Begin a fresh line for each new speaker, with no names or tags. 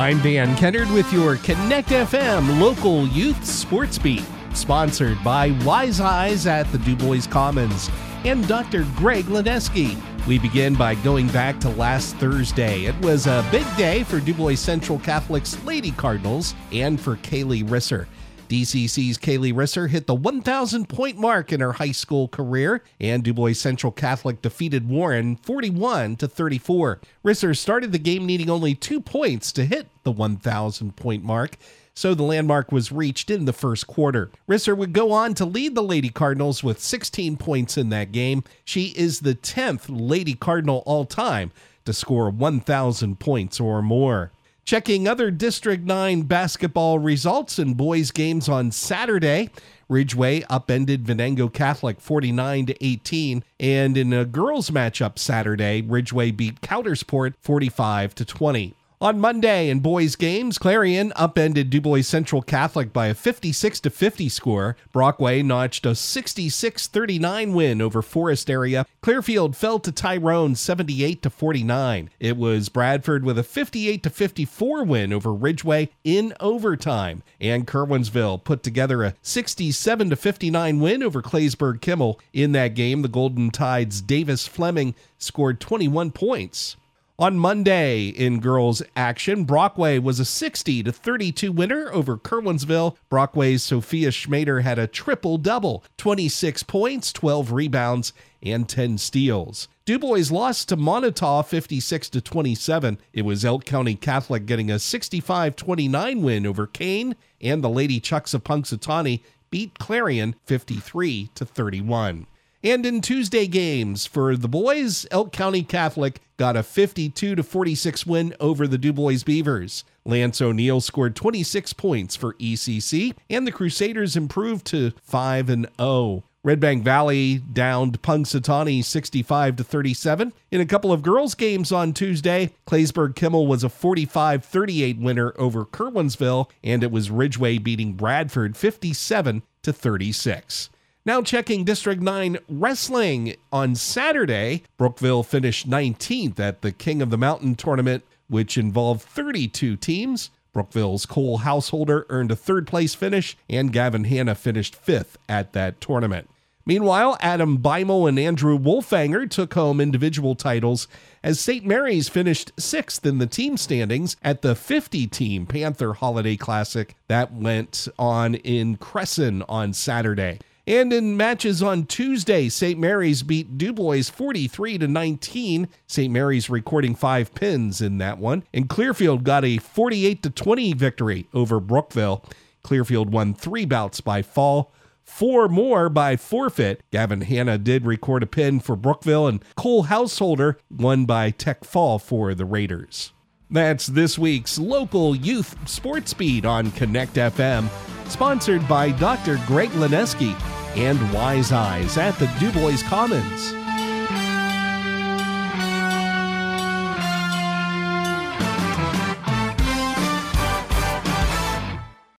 I'm Dan Kennard with your Connect FM local youth sports beat, sponsored by Wise Eyes at the Dubois Commons and Dr. Greg Lineski. We begin by going back to last Thursday. It was a big day for Dubois Central Catholic's Lady Cardinals and for Kaylee Risser. DCC's Kaylee Risser hit the 1,000 point mark in her high school career, and Dubois Central Catholic defeated Warren 41 to 34. Risser started the game needing only two points to hit the 1,000 point mark so the landmark was reached in the first quarter. Risser would go on to lead the Lady Cardinals with 16 points in that game. She is the 10th Lady Cardinal all time to score 1,000 points or more. Checking other District 9 basketball results in boys' games on Saturday. Ridgway upended Venango Catholic 49 to 18, and in a girls' matchup Saturday, Ridgway beat Coudersport 45 to 20. On Monday in boys games, Clarion upended Dubois Central Catholic by a 56 50 score. Brockway notched a 66-39 win over Forest Area. Clearfield fell to Tyrone 78 49. It was Bradford with a 58 54 win over Ridgway in overtime. And Curwensville put together a 67 59 win over Claysburg Kimmel. In that game, the Golden Tide's Davis Fleming scored 21 points. On Monday in girls action, Brockway was a 60 to 32 winner over Curwensville. Brockway's Sophia Schmader had a triple double, 26 points, 12 rebounds, and 10 steals. Dubois lost to Montauk 56 to 27. It was Elk County Catholic getting a 65-29 win over Kane, and the Lady Chucks of Punxsutawney beat Clarion 53 to 31. And in Tuesday games for the boys, Elk County Catholic got a 52 to 46 win over the Dubois Beavers. Lance O'Neill scored 26 points for ECC, and the Crusaders improved to 5 and 0. Red Bank Valley downed Punxsutawney 65 to 37. In a couple of girls' games on Tuesday, Claysburg Kimmel was a 45-38 winner over Curwensville, and it was Ridgway beating Bradford 57 to 36. Now checking District 9 wrestling on Saturday, Brookville finished 19th at the King of the Mountain tournament, which involved 32 teams. Brookville's Cole Householder earned a third place finish, and Gavin Hanna finished fifth at that tournament. Meanwhile, Adam Beimel and Andrew Wolfanger took home individual titles as St. Mary's finished sixth in the team standings at the 50 team Panther Holiday Classic that went on in Cresson on Saturday. And in matches on Tuesday, St. Mary's beat Dubois 43 to 19. St. Mary's recording five pins in that one. And Clearfield got a 48 to 20 victory over Brookville. Clearfield won three bouts by fall four more by forfeit. Gavin Hanna did record a pin for Brookville, and Cole Householder won by Tech Fall for the Raiders. That's this week's local youth sports beat on Connect FM, sponsored by Dr. Greg Lineski and Wise Eyes at the Dubois Commons.